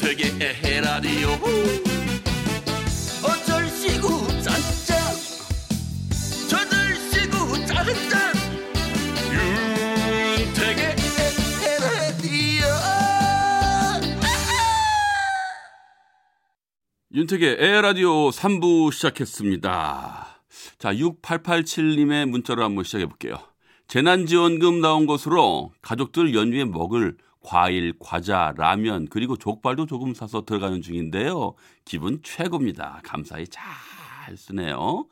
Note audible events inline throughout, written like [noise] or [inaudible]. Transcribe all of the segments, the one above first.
윤택의 에헤라디오. 어쩔 시구 짠짠. 저들 시구 짠짠. 윤택의 에헤라디오. 윤택의 에라디오 3부 시작했습니다. 자, 6887님의 문자로 한번 시작해 볼게요. 재난지원금 나온 것으로 가족들 연휴에 먹을 과일, 과자, 라면, 그리고 족발도 조금 사서 들어가는 중인데요. 기분 최고입니다. 감사히 잘 쓰네요.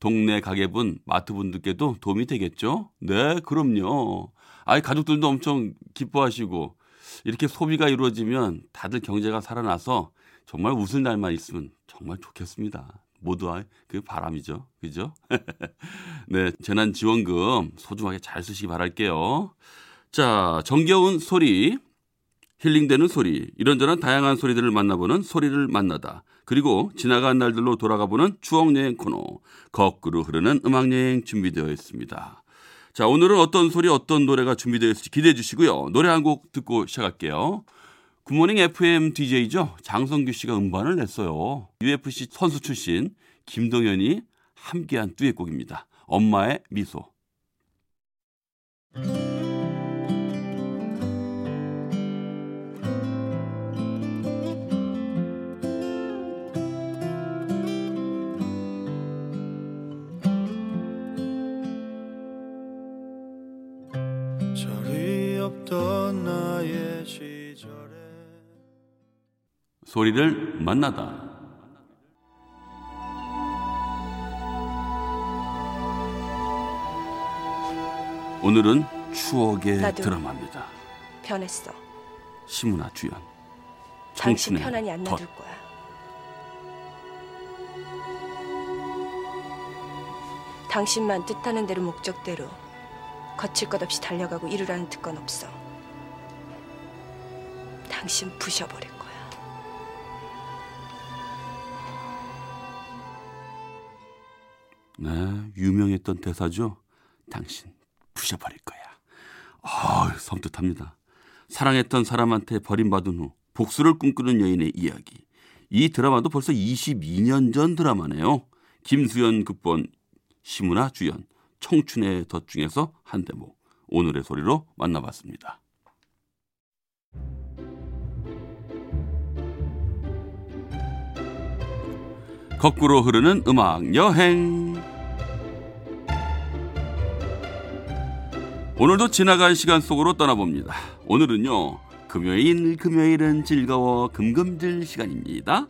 동네 가게분, 마트분들께도 도움이 되겠죠? 네, 그럼요. 아이, 가족들도 엄청 기뻐하시고, 이렇게 소비가 이루어지면 다들 경제가 살아나서 정말 웃을 날만 있으면 정말 좋겠습니다. 모두의 그 바람이죠. 그죠? [laughs] 네, 재난지원금 소중하게 잘 쓰시기 바랄게요. 자, 정겨운 소리, 힐링되는 소리, 이런저런 다양한 소리들을 만나보는 소리를 만나다. 그리고 지나간 날들로 돌아가보는 추억여행 코너, 거꾸로 흐르는 음악여행 준비되어 있습니다. 자, 오늘은 어떤 소리, 어떤 노래가 준비되어 있을지 기대해 주시고요. 노래 한 곡 듣고 시작할게요. 굿모닝 FM DJ죠. 장성규 씨가 음반을 냈어요. UFC 선수 출신 김동현이 함께한 듀엣곡입니다. 엄마의 미소. 없던 나의 시절에 소리를 만나다. 오늘은 추억의. 드라마입니다. 변했어. 시문화 주연. 당신 청춘의 편안히 안 덫. 놔둘 거야. 당신만 뜻하는 대로 목적대로 거칠 것 없이 달려가고 이루라는 특권 없어. 당신 부셔버릴 거야. 네, 유명했던 대사죠. 당신 부셔버릴 거야. 아, 섬뜩합니다. 사랑했던 사람한테 버림받은 후 복수를 꿈꾸는 여인의 이야기. 이 드라마도 벌써 22년 전 드라마네요. 김수연 극본, 시문화 주연, 청춘의 덫 중에서 한 대목. 오늘의 소리로 만나봤습니다. 거꾸로 흐르는 음악 여행. 오늘도 지나간 시간 속으로 떠나봅니다. 오늘은요, 금요일, 금요일은 즐거워 금금질 시간입니다.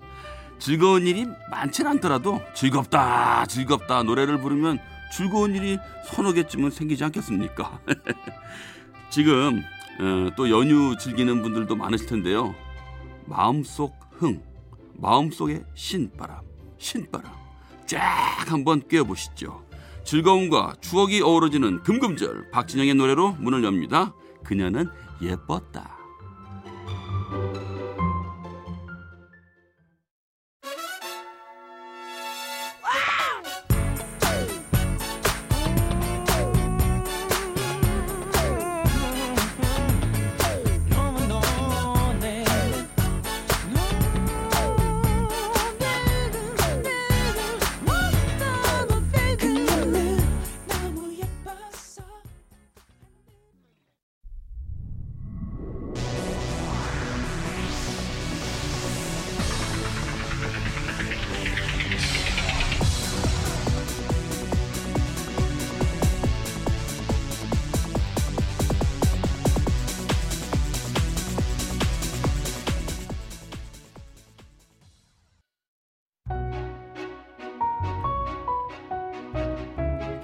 즐거운 일이 많진 않더라도 즐겁다, 즐겁다 노래를 부르면 즐거운 일이 서너 개쯤은 생기지 않겠습니까? [laughs] 지금 어, 또 연휴 즐기는 분들도 많으실 텐데요. 마음속 흥, 마음속의 신바람, 신바람 쫙 한번 꿰어보시죠. 즐거움과 추억이 어우러지는 금금절 박진영의 노래로 문을 엽니다. 그녀는 예뻤다.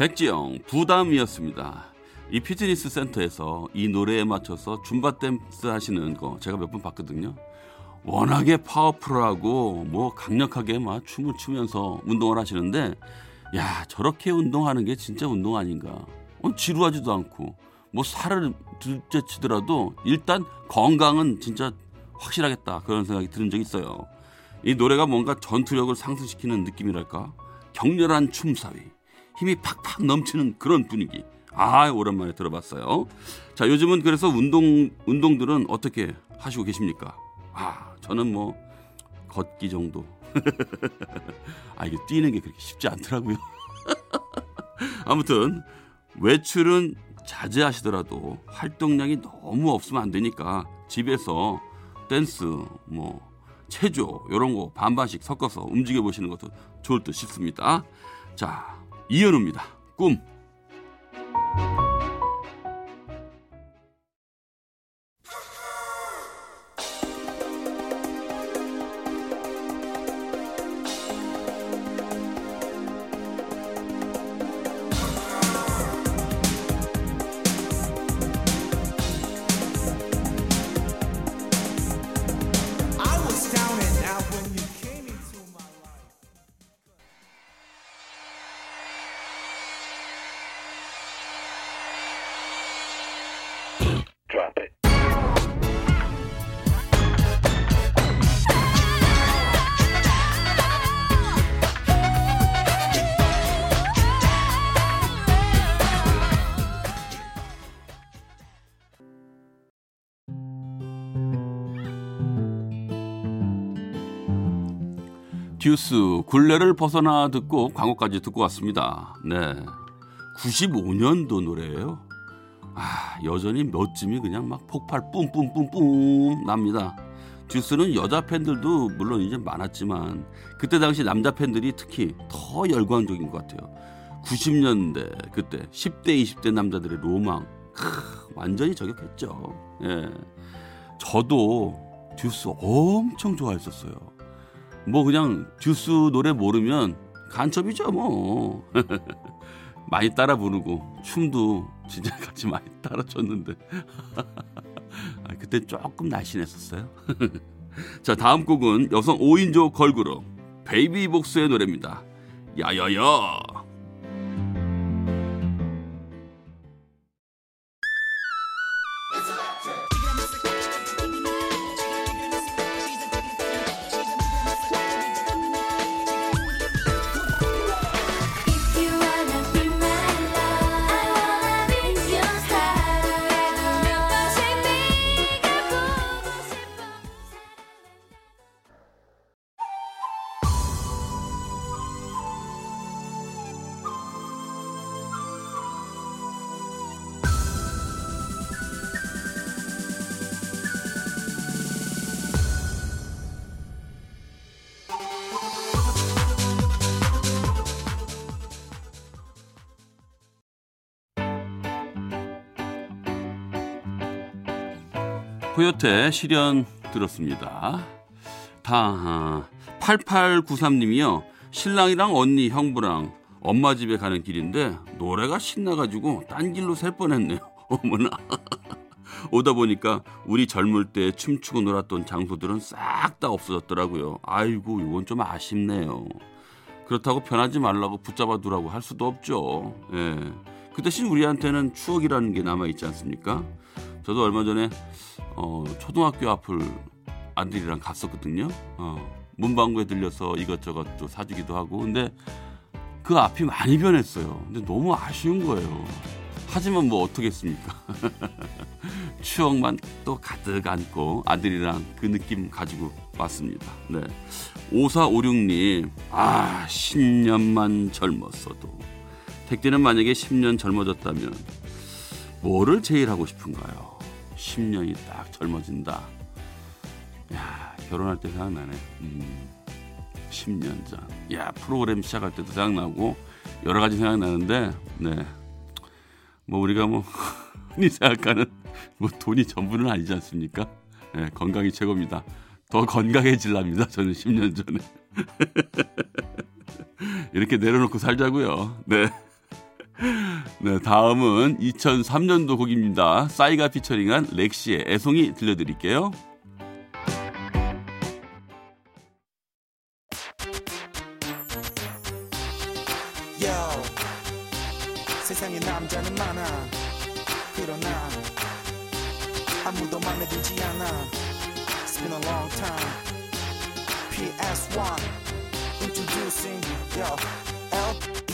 백지영 부담이었습니다. 이 피트니스 센터에서 이 노래에 맞춰서 줌바 댄스 하시는 거 제가 몇 번 봤거든요. 워낙에 파워풀하고 뭐 강력하게 막 춤을 추면서 운동을 하시는데 야 저렇게 운동하는 게 진짜 운동 아닌가? 어, 지루하지도 않고 뭐 살을 둘째 치더라도 일단 건강은 진짜 확실하겠다 그런 생각이 드는 적이 있어요. 이 노래가 뭔가 전투력을 상승시키는 느낌이랄까 격렬한 춤사위 힘이 팍팍 넘치는 그런 분위기 아, 오랜만에 들어봤어요. 자, 요즘은 그래서 운동 운동들은 어떻게 하시고 계십니까? 아, 저는 뭐 걷기 정도. [laughs] 아, 이게 뛰는 게 그렇게 쉽지 않더라고요. [laughs] 아무튼 외출은 자제하시더라도 활동량이 너무 없으면 안 되니까 집에서 댄스, 뭐 체조 이런 거 반반씩 섞어서 움직여 보시는 것도 좋을 듯 싶습니다. 자, 이현우입니다. 꿈. 듀스 굴레를 벗어나 듣고 광고까지 듣고 왔습니다. 네. 95년도 노래예요. 아, 여전히 몇 쯤이 그냥 막 폭발 뿜뿜뿜뿜 납니다. 듀스는 여자 팬들도 물론 이제 많았지만 그때 당시 남자 팬들이 특히 더 열광적인 것 같아요. 90년대 그때 10대 20대 남자들의 로망 크, 완전히 저격했죠. 예. 저도 듀스 엄청 좋아했었어요. 뭐 그냥 듀스 노래 모르면 간첩이죠 뭐. [laughs] 많이 따라 부르고 춤도 진짜 같이 많이 [laughs] 따라 췄는데. [laughs] 아, 그때 조금 날씬했었어요. 자 다음 곡은 여성 5인조 걸그룹 베이비복스의 노래입니다. 야야야 코요태 실현 들었습니다. 다 8893님이요. 신랑이랑 언니, 형부랑 엄마 집에 가는 길인데 노래가 신나가지고 딴 길로 셀 뻔했네요. [laughs] 어머나. [laughs] 오다 보니까 우리 젊을 때 춤추고 놀았던 장소들은 싹 다 없어졌더라고요. 아이고 이건 좀 아쉽네요. 그렇다고 변하지 말라고 붙잡아 두라고 할 수도 없죠. 예. 그 대신 우리한테는 추억이라는 게 남아 있지 않습니까? 저도 얼마 전에 어, 초등학교 앞을 아들이랑 갔었거든요. 어, 문방구에 들려서 이것저것 또 사주기도 하고. 근데 그 앞이 많이 변했어요. 근데 너무 아쉬운 거예요. 하지만 뭐 어떻겠습니까? [laughs] 추억만 또 가득 안고 아들이랑 그 느낌 가지고 왔습니다. 네. 5456님, 아, 10년만 젊었어도. 택디는 만약에 10년 젊어졌다면 뭐를 제일 하고 싶은가요? 10년이 딱 젊어진다. 야, 결혼할 때 생각나네. 음, 10년 전. 야, 프로그램 시작할 때도 생각나고 여러 가지 생각나는데, 네. 뭐 우리가 뭐 [laughs] 흔히 생각하는 뭐 돈이 전부는 아니지 않습니까? 네, 건강이 최고입니다. 더 건강해질랍니다. 저는 10년 전에. [laughs] 이렇게 내려놓고 살자고요. 네. 네, 다음은 2003년도 곡입니다. 싸이가 피처링한 렉시의 애송이 들려드릴게요. 세상에 남자는 많아 그러나 아무도 맘에 들지 않아 It's been a long time PS1 Introducing yo L-E-X-Y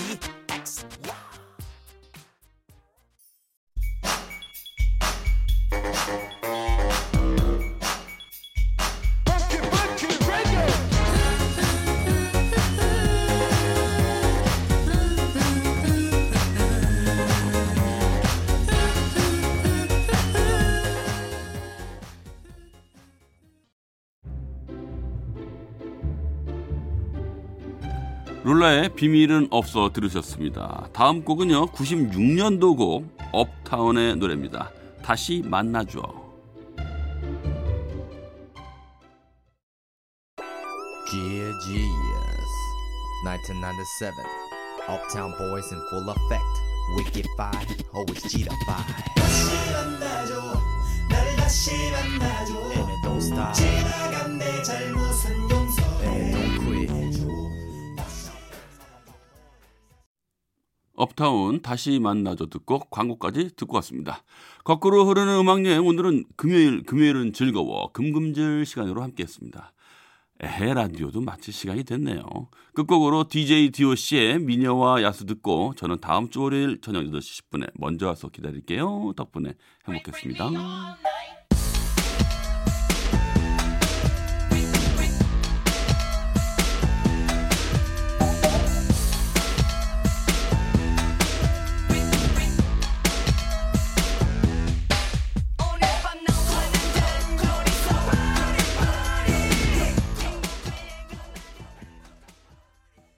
룰라의 비밀은 없어 들으셨습니다. 다음 곡은요 96년도 곡 업타운의 노래입니다. 다시 만나줘. Yeah, genius. 1997. Uptown boys in full effect. Wicked five, always cheetah five. And it don't stop. And it 업타운 다시 만나줘 듣고 광고까지 듣고 왔습니다. 거꾸로 흐르는 음악 여행 오늘은 금요일 금요일은 즐거워 금금질 시간으로 함께했습니다. 에헤 라디오도 마칠 시간이 됐네요. 끝곡으로 DJ DOC의 미녀와 야수 듣고 저는 다음 주 월요일 저녁 8시 10분에 먼저 와서 기다릴게요. 덕분에 행복했습니다.